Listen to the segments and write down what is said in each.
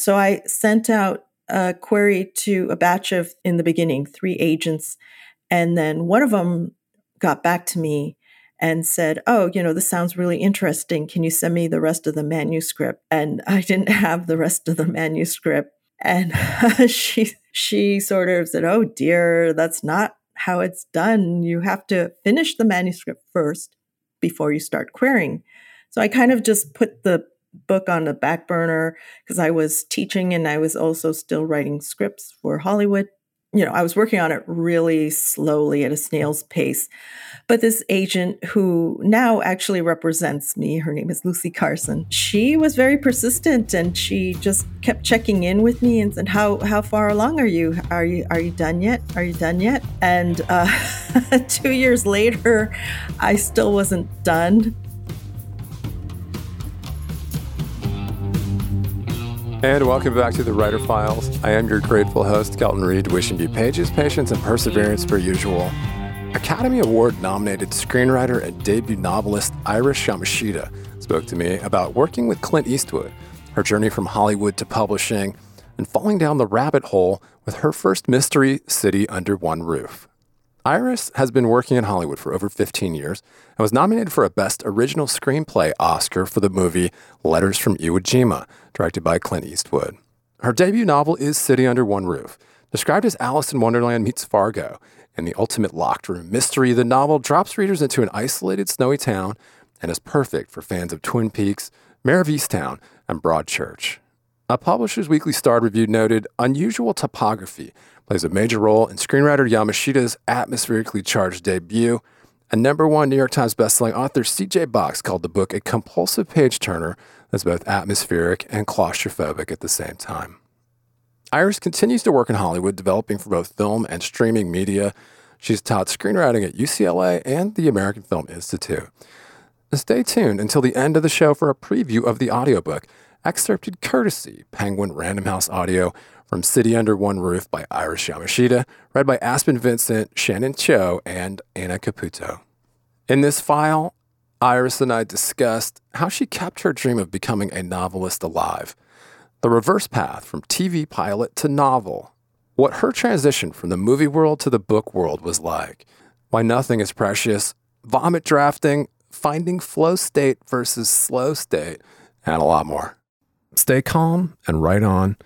So I sent out a query to a batch of, in the beginning, three agents. And then one of them got back to me and said, Oh, you know, this sounds really interesting. Can you send me the rest of the manuscript? And I didn't have the rest of the manuscript. And she she sort of said, Oh dear, that's not how it's done. You have to finish the manuscript first before you start querying. So I kind of just put the book on the back burner because I was teaching and I was also still writing scripts for Hollywood you know, I was working on it really slowly at a snail's pace. But this agent who now actually represents me, her name is Lucy Carson, she was very persistent and she just kept checking in with me and said, How how far along are you? Are you are you done yet? Are you done yet? And uh, two years later, I still wasn't done. And welcome back to the Writer Files. I am your grateful host, Kelton Reid, wishing you pages, patience, and perseverance per usual. Academy Award nominated screenwriter and debut novelist Iris Yamashita spoke to me about working with Clint Eastwood, her journey from Hollywood to publishing, and falling down the rabbit hole with her first mystery, City Under One Roof. Iris has been working in Hollywood for over 15 years and was nominated for a Best Original Screenplay Oscar for the movie Letters from Iwo Jima, directed by Clint Eastwood. Her debut novel is City Under One Roof. Described as Alice in Wonderland meets Fargo and the ultimate locked room mystery, the novel drops readers into an isolated snowy town and is perfect for fans of Twin Peaks, Mare of Easttown, and Broadchurch. A Publishers Weekly starred review noted unusual topography plays a major role in screenwriter Yamashita's atmospherically charged debut. And number one New York Times bestselling author C.J. Box called the book a compulsive page turner that's both atmospheric and claustrophobic at the same time. Iris continues to work in Hollywood, developing for both film and streaming media. She's taught screenwriting at UCLA and the American Film Institute. Stay tuned until the end of the show for a preview of the audiobook, excerpted courtesy Penguin Random House Audio, from City Under One Roof by Iris Yamashita, read by Aspen Vincent, Shannon Tyo, and Anna Caputo. In this file, Iris and I discussed how she kept her dream of becoming a novelist alive, the reverse path from TV pilot to novel, what her transition from the movie world to the book world was like, why nothing is precious, vomit drafting, finding flow state versus slow state, and a lot more. Stay calm and write on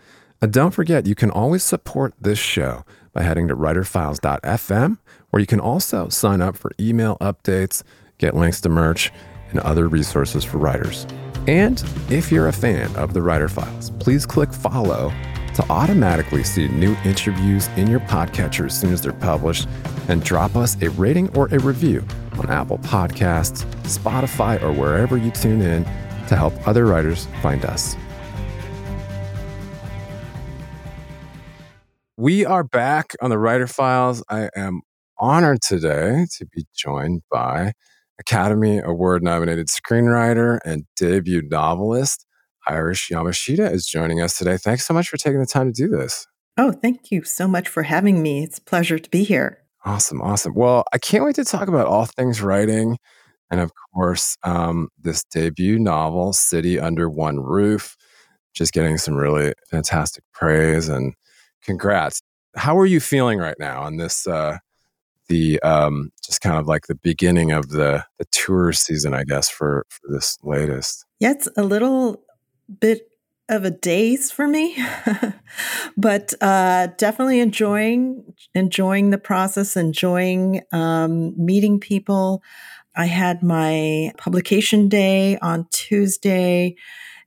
and don't forget, you can always support this show by heading to writerfiles.fm, where you can also sign up for email updates, get links to merch, and other resources for writers. And if you're a fan of the Writer Files, please click follow to automatically see new interviews in your podcatcher as soon as they're published, and drop us a rating or a review on Apple Podcasts, Spotify, or wherever you tune in to help other writers find us. We are back on the Writer Files. I am honored today to be joined by Academy Award nominated screenwriter and debut novelist Iris Yamashita is joining us today. Thanks so much for taking the time to do this. Oh, thank you so much for having me. It's a pleasure to be here. Awesome, awesome. Well, I can't wait to talk about all things writing. And of course, um, this debut novel, City Under One Roof, just getting some really fantastic praise and congrats. How are you feeling right now on this uh, the um, just kind of like the beginning of the the tour season, I guess, for for this latest. Yeah, it's a little bit of a daze for me, but uh, definitely enjoying enjoying the process, enjoying um, meeting people. I had my publication day on Tuesday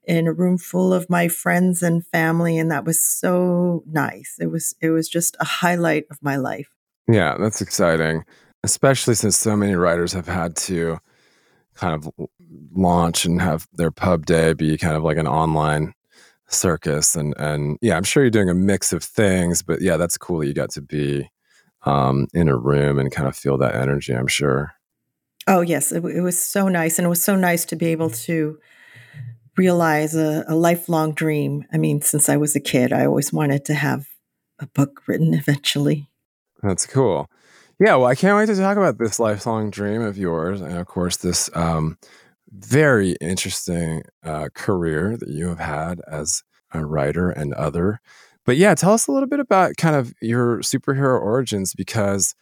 in a room full of my friends and family and that was so nice. It was it was just a highlight of my life. Yeah, that's exciting, especially since so many writers have had to kind of launch and have their pub day be kind of like an online circus and and yeah i'm sure you're doing a mix of things but yeah that's cool that you got to be um, in a room and kind of feel that energy i'm sure. Oh yes it, it was so nice and it was so nice to be able to realize a, a lifelong dream i mean since i was a kid i always wanted to have a book written eventually that's cool. Yeah, well, I can't wait to talk about this lifelong dream of yours, and of course, this um, very interesting uh, career that you have had as a writer and other. But yeah, tell us a little bit about kind of your superhero origins because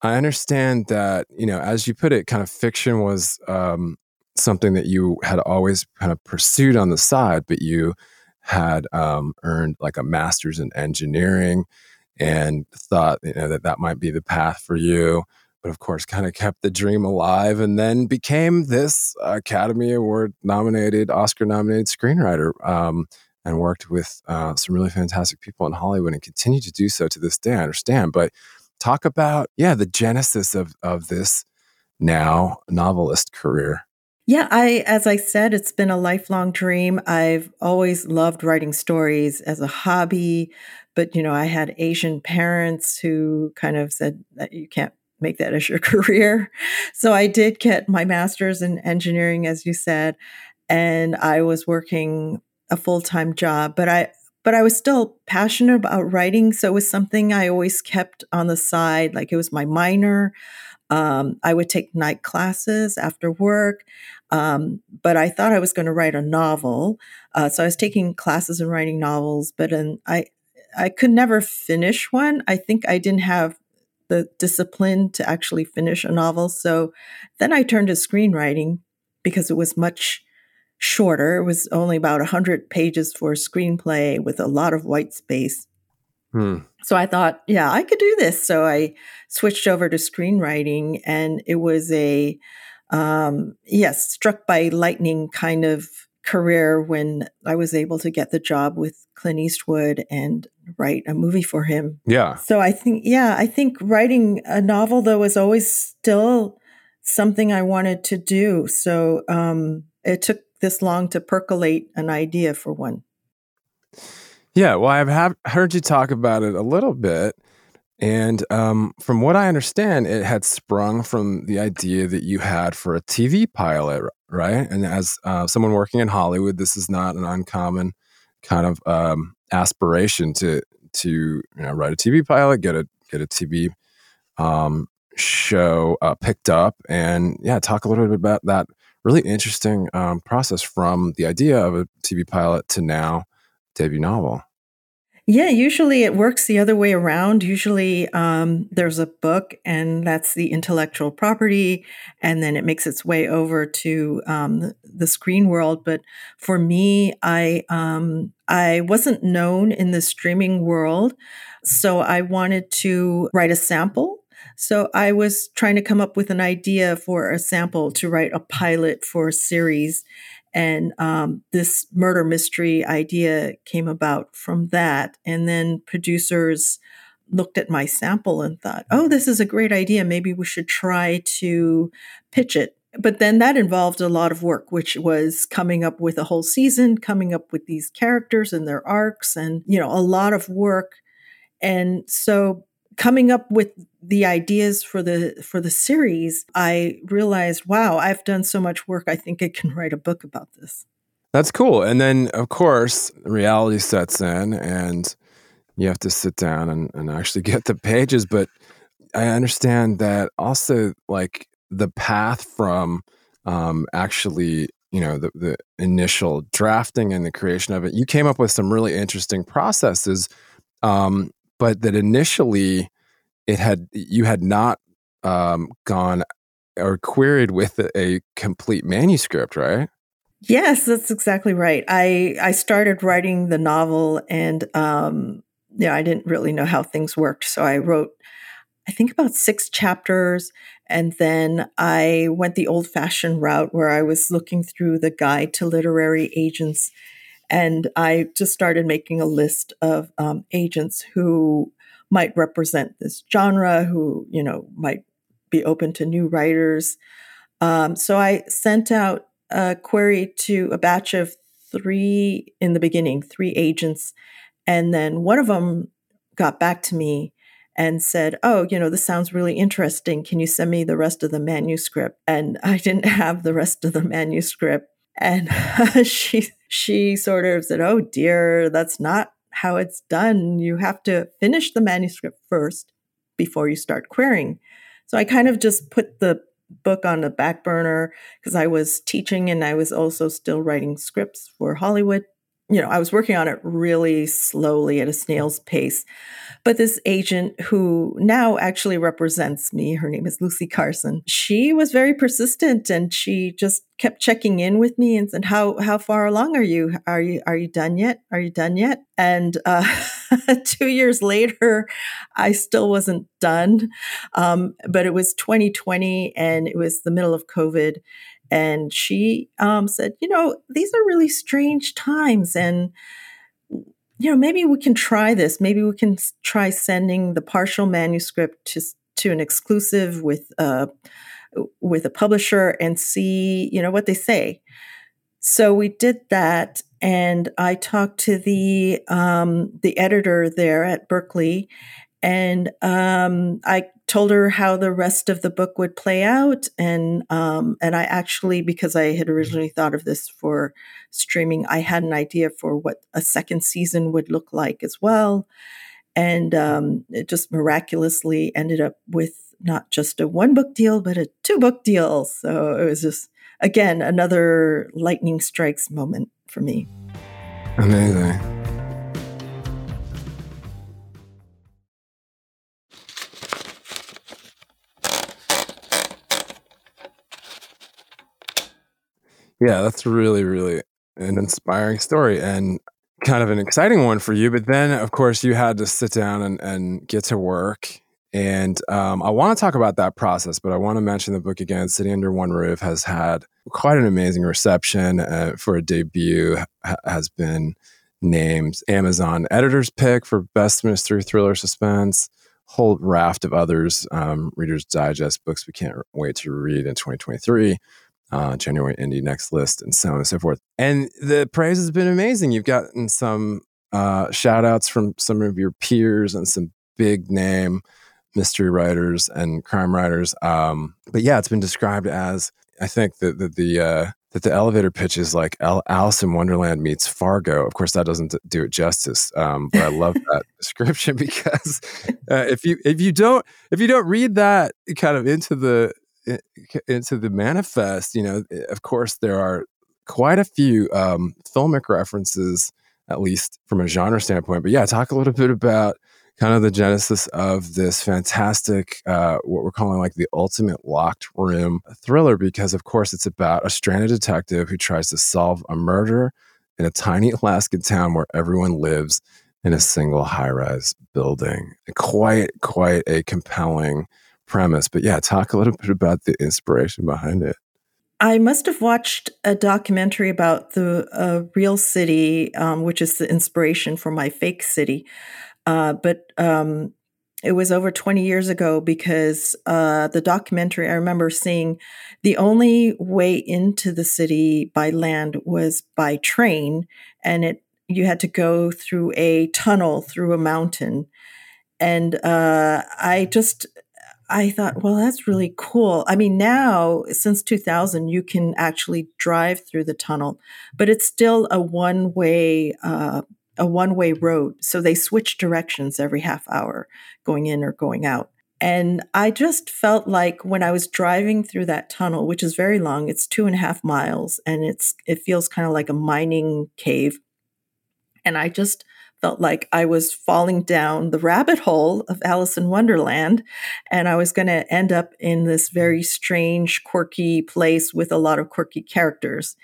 I understand that you know, as you put it, kind of fiction was um, something that you had always kind of pursued on the side, but you had um, earned like a master's in engineering and thought you know that that might be the path for you but of course kind of kept the dream alive and then became this academy award nominated oscar nominated screenwriter um, and worked with uh, some really fantastic people in hollywood and continue to do so to this day i understand but talk about yeah the genesis of of this now novelist career yeah, I as I said, it's been a lifelong dream. I've always loved writing stories as a hobby, but you know, I had Asian parents who kind of said that you can't make that as your career. So I did get my master's in engineering as you said, and I was working a full-time job, but I but I was still passionate about writing, so it was something I always kept on the side like it was my minor. Um, I would take night classes after work. Um, but I thought I was going to write a novel. Uh, so I was taking classes in writing novels, but in, I, I could never finish one. I think I didn't have the discipline to actually finish a novel. So then I turned to screenwriting because it was much shorter. It was only about 100 pages for a screenplay with a lot of white space. Hmm. So I thought, yeah, I could do this. So I switched over to screenwriting, and it was a um, yes, struck by lightning kind of career when I was able to get the job with Clint Eastwood and write a movie for him. Yeah. So I think, yeah, I think writing a novel though was always still something I wanted to do. So um, it took this long to percolate an idea for one. Yeah, well, I've have heard you talk about it a little bit. And um, from what I understand, it had sprung from the idea that you had for a TV pilot, right? And as uh, someone working in Hollywood, this is not an uncommon kind of um, aspiration to to you know, write a TV pilot, get a get a TV um, show uh, picked up, and yeah, talk a little bit about that really interesting um, process from the idea of a TV pilot to now debut novel. Yeah, usually it works the other way around. Usually um, there's a book, and that's the intellectual property, and then it makes its way over to um, the, screen world. But for me, I um, I wasn't known in the streaming world, so I wanted to write a sample. So I was trying to come up with an idea for a sample to write a pilot for a series. And um, this murder mystery idea came about from that. And then producers looked at my sample and thought, oh, this is a great idea. Maybe we should try to pitch it. But then that involved a lot of work, which was coming up with a whole season, coming up with these characters and their arcs, and, you know, a lot of work. And so coming up with the ideas for the for the series, I realized, wow, I've done so much work. I think I can write a book about this. That's cool. And then, of course, reality sets in and you have to sit down and, and actually get the pages. But I understand that also, like, the path from um, actually, you know, the, the initial drafting and the creation of it, you came up with some really interesting processes. Um, but that initially it had, you had not um, gone or queried with a complete manuscript, right? Yes, that's exactly right. I I started writing the novel, and um, yeah, I didn't really know how things worked, so I wrote, I think about six chapters, and then I went the old-fashioned route where I was looking through the guide to literary agents, and I just started making a list of um, agents who might represent this genre, who you know might be open to new writers. Um, so I sent out a query to a batch of three in the beginning, three agents. And then one of them got back to me and said, Oh, you know, this sounds really interesting. Can you send me the rest of the manuscript? And I didn't have the rest of the manuscript. And she she sort of said, Oh dear, that's not how it's done. You have to finish the manuscript first before you start querying. So I kind of just put the book on the back burner because I was teaching and I was also still writing scripts for Hollywood you know, I was working on it really slowly at a snail's pace. But this agent who now actually represents me, her name is Lucy Carson. She was very persistent and she just kept checking in with me and said, "How how far along are you? Are you are you done yet? Are you done yet?" And uh, two years later, I still wasn't done. Um, but it was 2020 and it was the middle of COVID, and she um, said, You know, these are really strange times. And, you know, maybe we can try this. Maybe we can try sending the partial manuscript to, to an exclusive with, uh, with a publisher and see, you know, what they say. So we did that. And I talked to the um, the editor there at Berkley, and um, I told her how the rest of the book would play out, and um, and I actually, because I had originally thought of this for streaming, I had an idea for what a second season would look like as well, and um, it just miraculously ended up with not just a one book deal, but a two book deal. So it was just again another lightning strikes moment for me. Amazing. Yeah, that's really, really an inspiring story and kind of an exciting one for you. But then, of course, you had to sit down and, and get to work. And um, I want to talk about that process, but I want to mention the book again. City Under One Roof has had quite an amazing reception uh, for a debut, ha- has been named Amazon editor's pick for best mystery thriller suspense whole raft of others, um, Reader's Digest books we can't wait to read in 2023 uh, January Indie Next List, and so on and so forth. And the praise has been amazing. You've gotten some uh, shout outs from some of your peers and some big name mystery writers and crime writers. Um, but yeah, it's been described as I think that the, the uh, that the elevator pitch is like Alice in Wonderland meets Fargo. Of course, that doesn't do it justice, um, but I love that description because uh, if you if you don't if you don't read that kind of into the into the manifest, you know, eh, of course, there are quite a few um, filmic references, at least from a genre standpoint. But yeah, talk a little bit about kind of the genesis of this fantastic, uh, what we're calling like the ultimate locked room thriller, because of course it's about a stranded detective who tries to solve a murder in a tiny Alaskan town where everyone lives in a single high rise building. Quite, quite a compelling premise. But yeah, talk a little bit about the inspiration behind it. I must have watched a documentary about the uh, real city, um, which is the inspiration for my fake city. Uh, but um, it was over 20 years ago because uh, the documentary, I remember seeing the only way into the city by land was by train, and it you had to go through a tunnel through a mountain. And uh, I just I thought, well, that's really cool. I mean, now since 2000, you can actually drive through the tunnel, but it's still a one way uh, a one way road. So they switch directions every half hour, going in or going out. And I just felt like when I was driving through that tunnel, which is very long, it's two and a half miles, and it's it feels kind of like a mining cave. And I just felt like I was falling down the rabbit hole of Alice in Wonderland, and I was going to end up in this very strange, quirky place with a lot of quirky characters.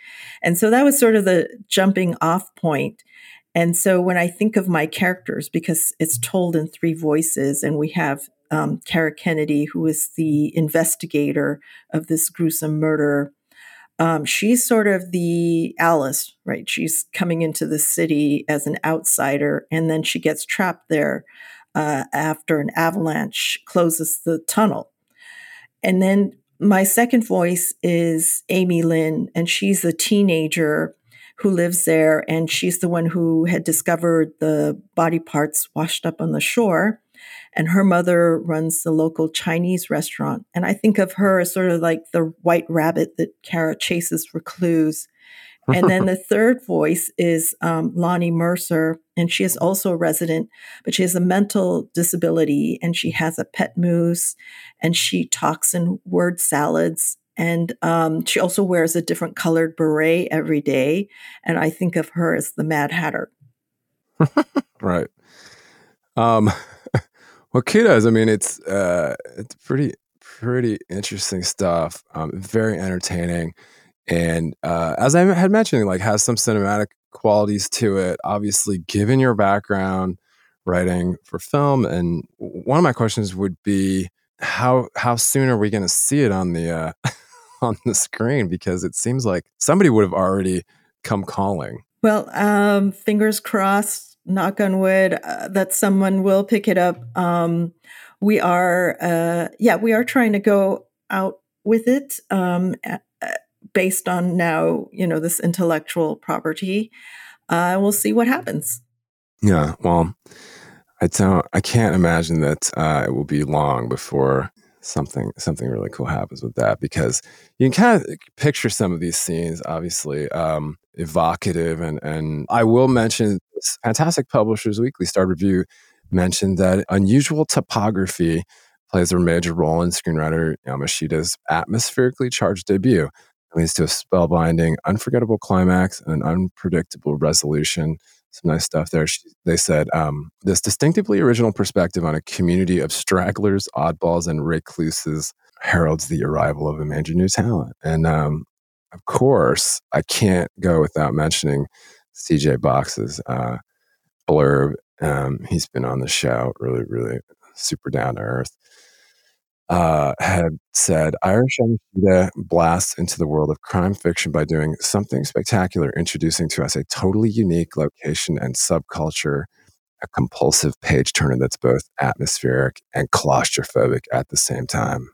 And so that was sort of the jumping off point. And so when I think of my characters, because it's told in three voices, and we have um, Kara Kennedy, who is the investigator of this gruesome murder, um, she's sort of the Alice, right? She's coming into the city as an outsider, and then she gets trapped there uh, after an avalanche closes the tunnel. And then my second voice is Amy Lynn, and she's a teenager who lives there, and she's the one who had discovered the body parts washed up on the shore. And her mother runs the local Chinese restaurant. And I think of her as sort of like the white rabbit that Kara chases for clues. and then the third voice is um, Lonnie Mercer, and she is also a resident, but she has a mental disability and she has a pet moose and she talks in word salads and um, she also wears a different colored beret every day. And I think of her as the Mad Hatter. right. Um, well, kudos. I mean, it's uh, it's pretty pretty interesting stuff. Um, very entertaining, and uh, as I had mentioned, like has some cinematic qualities to it. Obviously, given your background writing for film, and one of my questions would be how how soon are we going to see it on the uh, on the screen because it seems like somebody would have already come calling. Well, um, fingers crossed, knock on wood, uh, that someone will pick it up. Um, we are, uh, yeah, we are trying to go out with it um, based on now, you know, this intellectual property. Uh, we'll see what happens. Yeah, well, I don't. I can't imagine that uh, it will be long before something something really cool happens with that because you can kind of picture some of these scenes obviously um, evocative and and I will mention this fantastic Publishers Weekly Star Review mentioned that unusual topography plays a major role in screenwriter Yamashita's atmospherically charged debut. It leads to a spellbinding, unforgettable climax and an unpredictable resolution some nice stuff there. She, they said um, this distinctively original perspective on a community of stragglers, oddballs, and recluses heralds the arrival of a major new talent. And um, of course, I can't go without mentioning CJ Box's uh, blurb. Um, he's been on the show, really, really super down to earth uh, had said Iris Yamashita blasts into the world of crime fiction by doing something spectacular, introducing to us a totally unique location and subculture, a compulsive page turner that's both atmospheric and claustrophobic at the same time.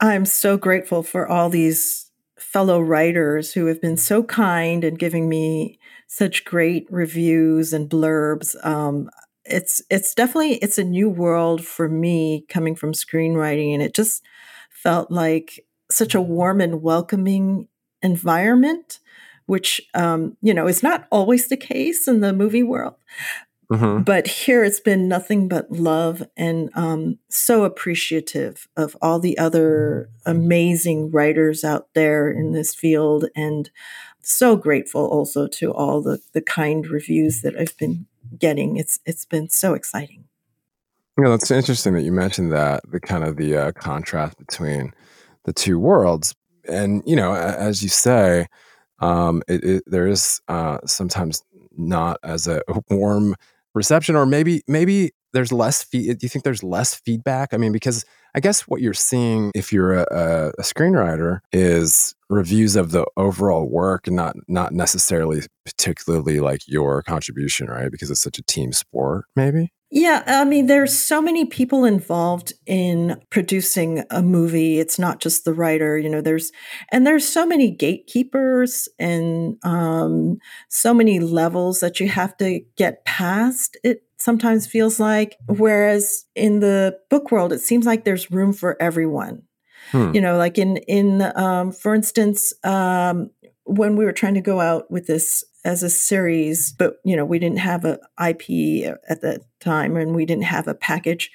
I'm so grateful for all these fellow writers who have been so kind and giving me such great reviews and blurbs. Um, it's it's definitely it's a new world for me coming from screenwriting and it just felt like such a warm and welcoming environment which um, you know is not always the case in the movie world mm-hmm. but here it's been nothing but love and um, so appreciative of all the other amazing writers out there in this field and so grateful also to all the, the kind reviews that I've been getting. It's it's been so exciting. Yeah, that's interesting that you mentioned that the kind of the uh, contrast between the two worlds, and you know, as you say, um, it, it, there is uh, sometimes not as a warm reception, or maybe maybe there's less. feed do you think there's less feedback? I mean, because I guess what you're seeing if you're a, a, screenwriter is reviews of the overall work and not not necessarily particularly like your contribution, right? Because it's such a team sport, maybe. Yeah, I mean, there's so many people involved in producing a movie. It's not just the writer, you know. There's and there's so many gatekeepers and um, so many levels that you have to get past. It sometimes feels like. Whereas in the book world, it seems like there's room for everyone. Hmm. You know, like in in um, for instance, um, when we were trying to go out with this as a series, but you know, we didn't have a IP at the time, and we didn't have a package.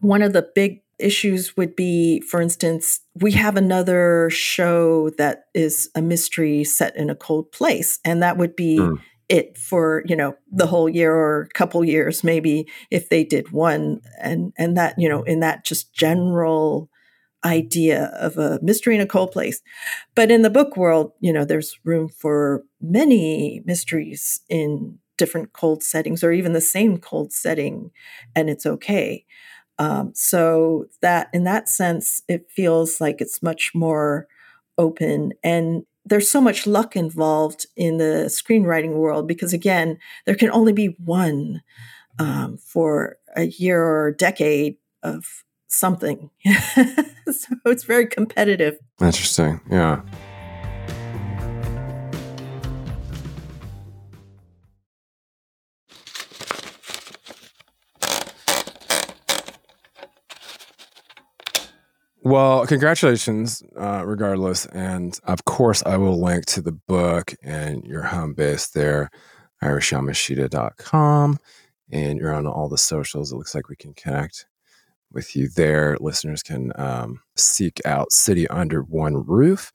One of the big issues would be, for instance, we have another show that is a mystery set in a cold place, and that would be mm. it for you know the whole year or a couple years, maybe if they did one, and and that you know in that just general idea of a mystery in a cold place. But in the book world, you know, there's room for many mysteries in different cold settings or even the same cold setting, and it's okay. Um, so that in that sense, it feels like it's much more open and there's so much luck involved in the screenwriting world because again, there can only be one um, for a year or a decade of something. so it's very competitive. Interesting. Yeah. Well, congratulations, uh, regardless. And of course, I will link to the book and your home base there, irisyamashita.com. And you're on all the socials. It looks like we can connect with you there. Listeners can um, seek out City Under One Roof.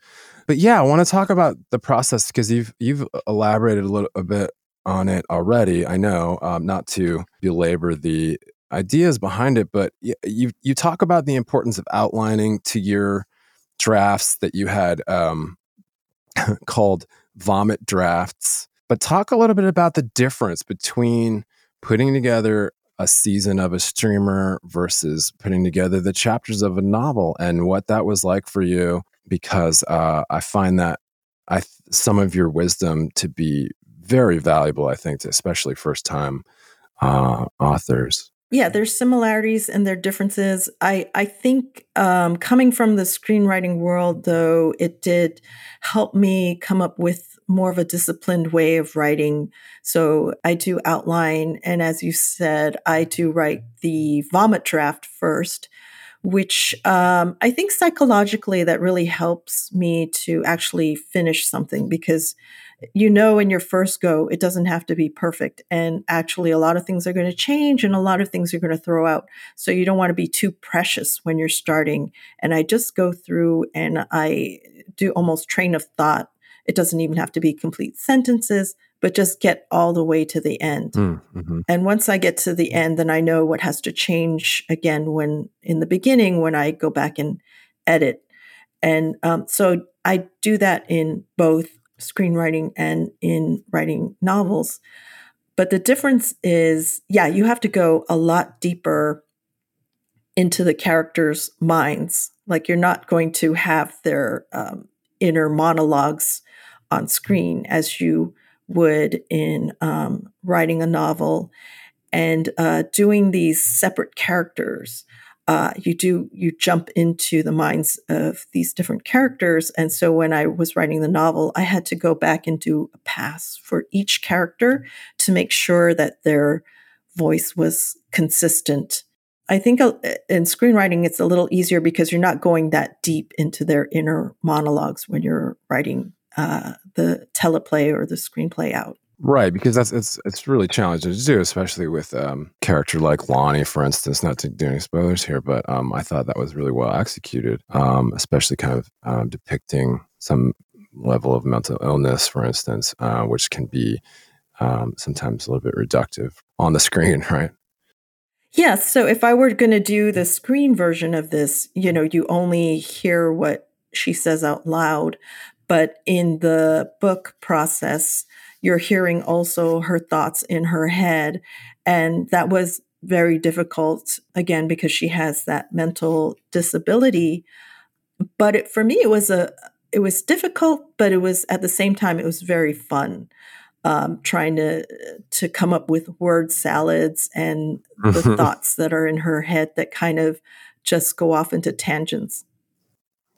But yeah, I want to talk about the process because you've you've elaborated a little a bit on it already. I know, um, not to belabor the ideas behind it, but you you talk about the importance of outlining to your drafts that you had um, called vomit drafts. But talk a little bit about the difference between putting together a season of a streamer versus putting together the chapters of a novel and what that was like for you because uh, i find that i some of your wisdom to be very valuable i think especially first time uh, authors yeah, there's similarities and there are differences. I I think um, coming from the screenwriting world, though, it did help me come up with more of a disciplined way of writing. So I do outline, and as you said, I do write the vomit draft first, which um, I think psychologically that really helps me to actually finish something because you know in your first go it doesn't have to be perfect and actually a lot of things are going to change and a lot of things you're going to throw out so you don't want to be too precious when you're starting and i just go through and i do almost train of thought it doesn't even have to be complete sentences but just get all the way to the end mm, mm-hmm. and once i get to the end then i know what has to change again when in the beginning when i go back and edit and um, so i do that in both screenwriting and in writing novels. But the difference is, yeah, you have to go a lot deeper into the characters' minds. Like you're not going to have their um, inner monologues on screen as you would in um, writing a novel. And uh, doing these separate characters uh, you do you jump into the minds of these different characters. And so when i was writing the novel i had to go back and do a pass for each character to make sure that their voice was consistent. I think uh, in screenwriting it's a little easier because you're not going that deep into their inner monologues when you're writing uh, the teleplay or the screenplay out Right, because that's it's it's really challenging to do, especially with um character like Lonnie, for instance. Not to do any spoilers here, but um, I thought that was really well executed. Um, especially kind of um, depicting some level of mental illness, for instance, uh, which can be um, sometimes a little bit reductive on the screen, right? Yes. So if I were going to do the screen version of this, you know, you only hear what she says out loud, but in the book process you're hearing also her thoughts in her head. And that was very difficult, again, because she has that mental disability. But it, for me, it was a it was difficult, but it was at the same time it was very fun. Um, trying to to come up with word salads and the thoughts that are in her head that kind of just go off into tangents.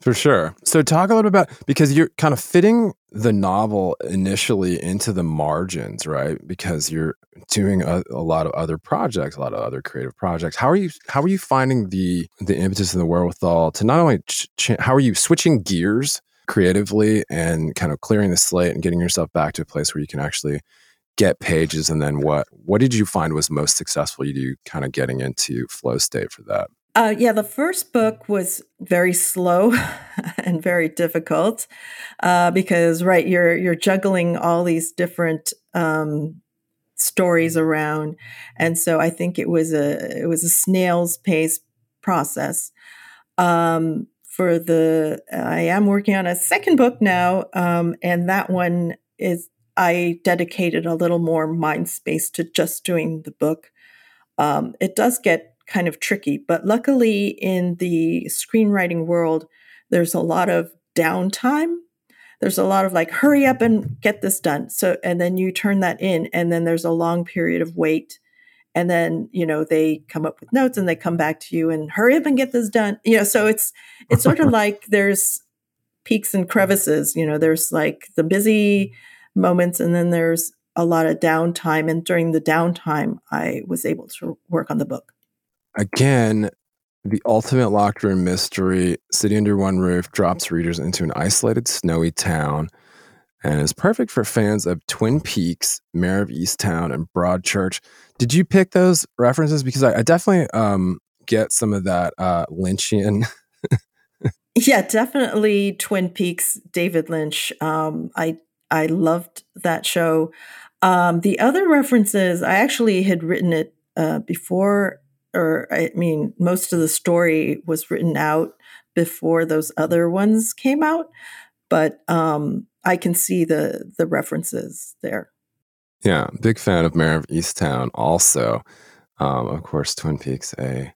For sure. So, talk a little bit about because you're kind of fitting the novel initially into the margins, right? Because you're doing a, a, lot of other projects, a lot of other creative projects. How are you? How are you finding the the impetus and the wherewithal to not only ch- ch- how are you switching gears creatively and kind of clearing the slate and getting yourself back to a place where you can actually get pages and then what what did you find was most successful you do kind of getting into flow state for that uh, yeah, the first book was very slow and very difficult uh, because, right, you're you're juggling all these different um, stories around, and so I think it was a it was a snail's pace process. Um, for the, I am working on a second book now, um, and that one is I dedicated a little more mind space to just doing the book. Um, it does get kind of tricky. But luckily, in the screenwriting world, there's a lot of downtime. There's a lot of like, hurry up and get this done. So, and then you turn that in, and then there's a long period of wait. And then, you know, they come up with notes and they come back to you and hurry up and get this done. You know, so it's, it's sort of like there's peaks and crevices. You know, there's like the busy moments and then there's a lot of downtime. And during the downtime, I was able to work on the book again, the ultimate locked room mystery, City Under One Roof, drops readers into an isolated, snowy town and is perfect for fans of Twin Peaks, Mare of Easttown, and Broadchurch. Did you pick those references? Because I, I definitely um, get some of that uh, Lynchian. yeah, definitely Twin Peaks, David Lynch. Um, I I loved that show. Um, the other references, I actually had written it uh, before or I mean, most of the story was written out before those other ones came out, but um, I can see the the references there. Yeah, big fan of Mare of Easttown. Also, um, of course, Twin Peaks, a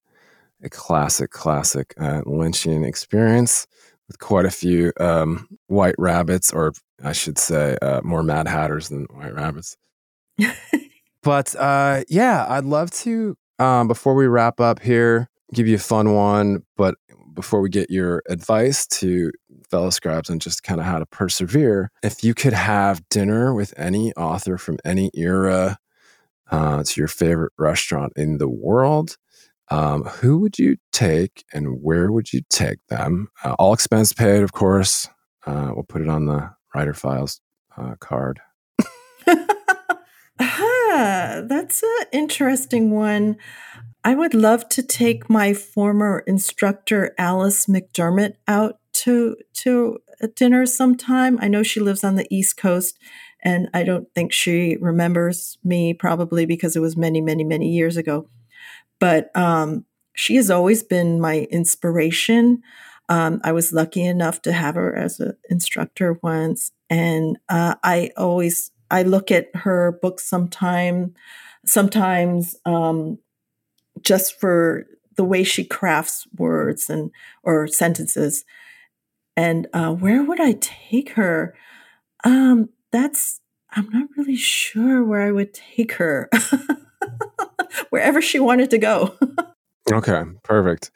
a classic, classic uh, Lynchian experience with quite a few um, white rabbits, or I should say, uh, more Mad Hatters than white rabbits. but uh, yeah, I'd love to um, before we wrap up here, give you a fun one, but before we get your advice to fellow scribes on just kind of how to persevere, if you could have dinner with any author from any era uh, to your favorite restaurant in the world, um, who would you take and where would you take them? Uh, all expense paid, of course. Uh, we'll put it on the writer files uh, card. That's an interesting one. I would love to take my former instructor Alice McDermott out to to dinner sometime. I know she lives on the East Coast and I don't think she remembers me probably because it was many many many years ago. But um, she has always been my inspiration. Um, I was lucky enough to have her as an instructor once, and uh, I always I look at her books sometime, sometimes um, just for the way she crafts words and or sentences. And uh, where would I take her? Um, that's I'm not really sure where I would take her. Wherever she wanted to go. okay, perfect.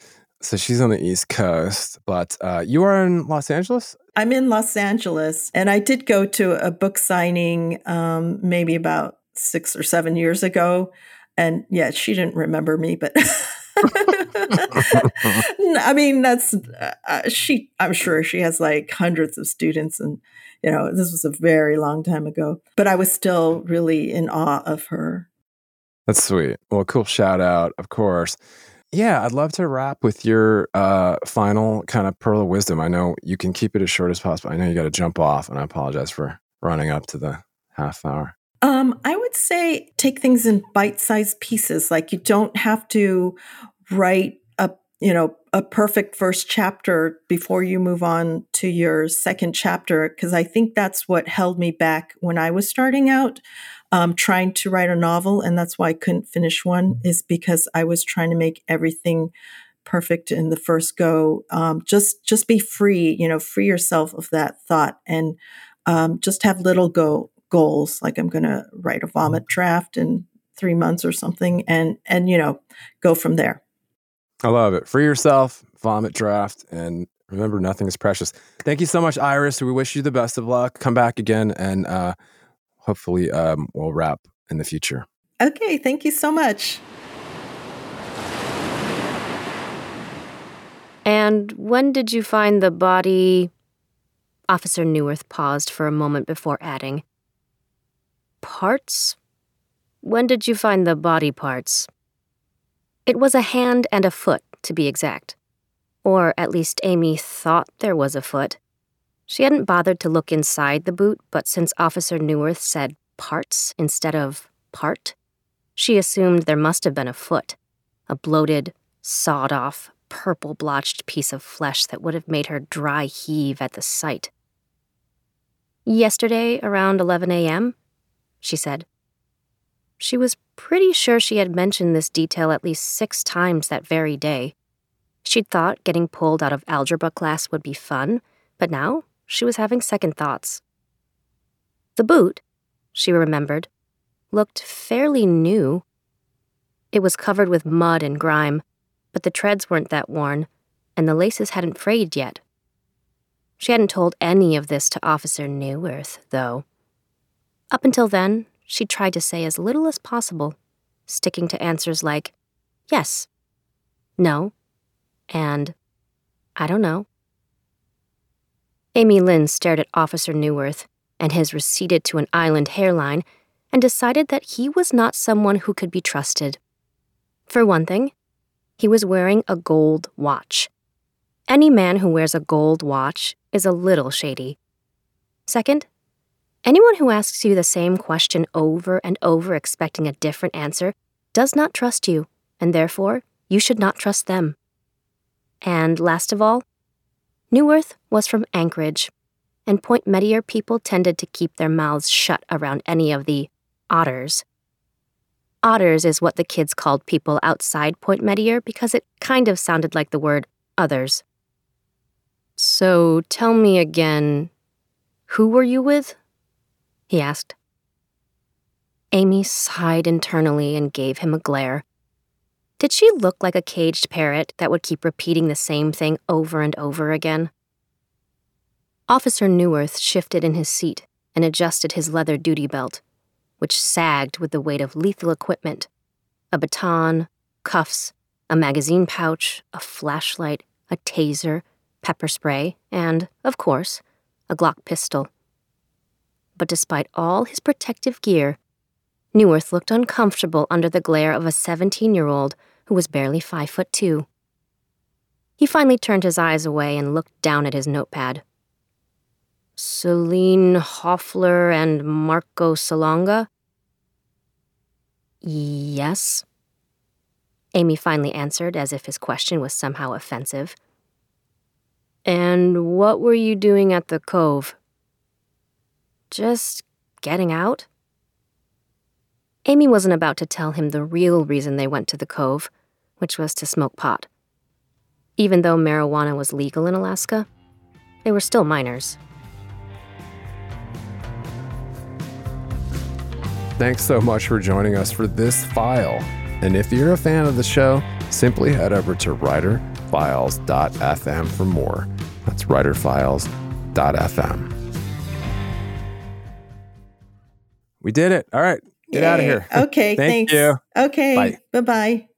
So she's on the East Coast, but uh, you are in Los Angeles? I'm in Los Angeles, and I did go to a book signing um, maybe about six or seven years ago. And yeah, she didn't remember me, but I mean, that's uh, uh, she. I'm sure she has like hundreds of students, and you know, this was a very long time ago. But I was still really in awe of her. That's sweet. Well, cool shout out, of course. Yeah, I'd love to wrap with your uh, final kind of pearl of wisdom. I know you can keep it as short as possible. I know you got to jump off, and I apologize for running up to the half hour. Um, I would say take things in bite-sized pieces. Like you don't have to write a you know a perfect first chapter before you move on to your second chapter because I think that's what held me back when I was starting out um, trying to write a novel, and that's why I couldn't finish one, is because I was trying to make everything perfect in the first go. Um, just just be free, you know, free yourself of that thought, and um, just have little go goals. Like I'm going to write a vomit draft in three months or something, and and you know, go from there. I love it. Free yourself, vomit draft, and Remember, nothing is precious. Thank you so much, Iris. We wish you the best of luck. Come back again, and uh, hopefully, um, we'll wrap in the future. Okay. Thank you so much. And when did you find the body? Officer Neuwirth paused for a moment before adding, Parts? When did you find the body parts? It was a hand and a foot, to be exact. Or at least Amy thought there was a foot. She hadn't bothered to look inside the boot, but since Officer Neuwirth said parts instead of part, she assumed there must have been a foot, a bloated, sawed off, purple blotched piece of flesh that would have made her dry heave at the sight. Yesterday, around 11 a.m., she said. She was pretty sure she had mentioned this detail at least six times that very day. She'd thought getting pulled out of algebra class would be fun, but now she was having second thoughts. The boot, she remembered, looked fairly new. It was covered with mud and grime, but the treads weren't that worn, and the laces hadn't frayed yet. She hadn't told any of this to Officer Neuwirth, though. Up until then, she tried to say as little as possible, sticking to answers like, yes, no, and I don't know. Amy Lynn stared at Officer Neuwirth and his receded to an island hairline and decided that he was not someone who could be trusted. For one thing, he was wearing a gold watch. Any man who wears a gold watch is a little shady. Second, Anyone who asks you the same question over and over expecting a different answer does not trust you, and therefore you should not trust them. And last of all, Neuwirth was from Anchorage, and Point Mettier people tended to keep their mouths shut around any of the otters. Otters is what the kids called people outside Point Mettier because it kind of sounded like the word others. So tell me again, who were you with? he asked. Amy sighed internally and gave him a glare. Did she look like a caged parrot that would keep repeating the same thing over and over again? Officer Neuwirth shifted in his seat and adjusted his leather duty belt, which sagged with the weight of lethal equipment a baton, cuffs, a magazine pouch, a flashlight, a taser, pepper spray, and, of course, a Glock pistol but despite all his protective gear, Neuwirth looked uncomfortable under the glare of a 17 year old who was barely five foot two. He finally turned his eyes away and looked down at his notepad. Celine Hoffler and Marco Salonga? Yes. Amy finally answered as if his question was somehow offensive. And what were you doing at the cove? Just getting out? Amy wasn't about to tell him the real reason they went to the cove, which was to smoke pot. Even though marijuana was legal in Alaska, they were still minors. Thanks so much for joining us for this file. And if you're a fan of the show, simply head over to writerfiles.fm for more. That's writerfiles.fm. We did it. All right. Get Yay. out of here. Okay. Thank thanks. you. Okay. Bye bye.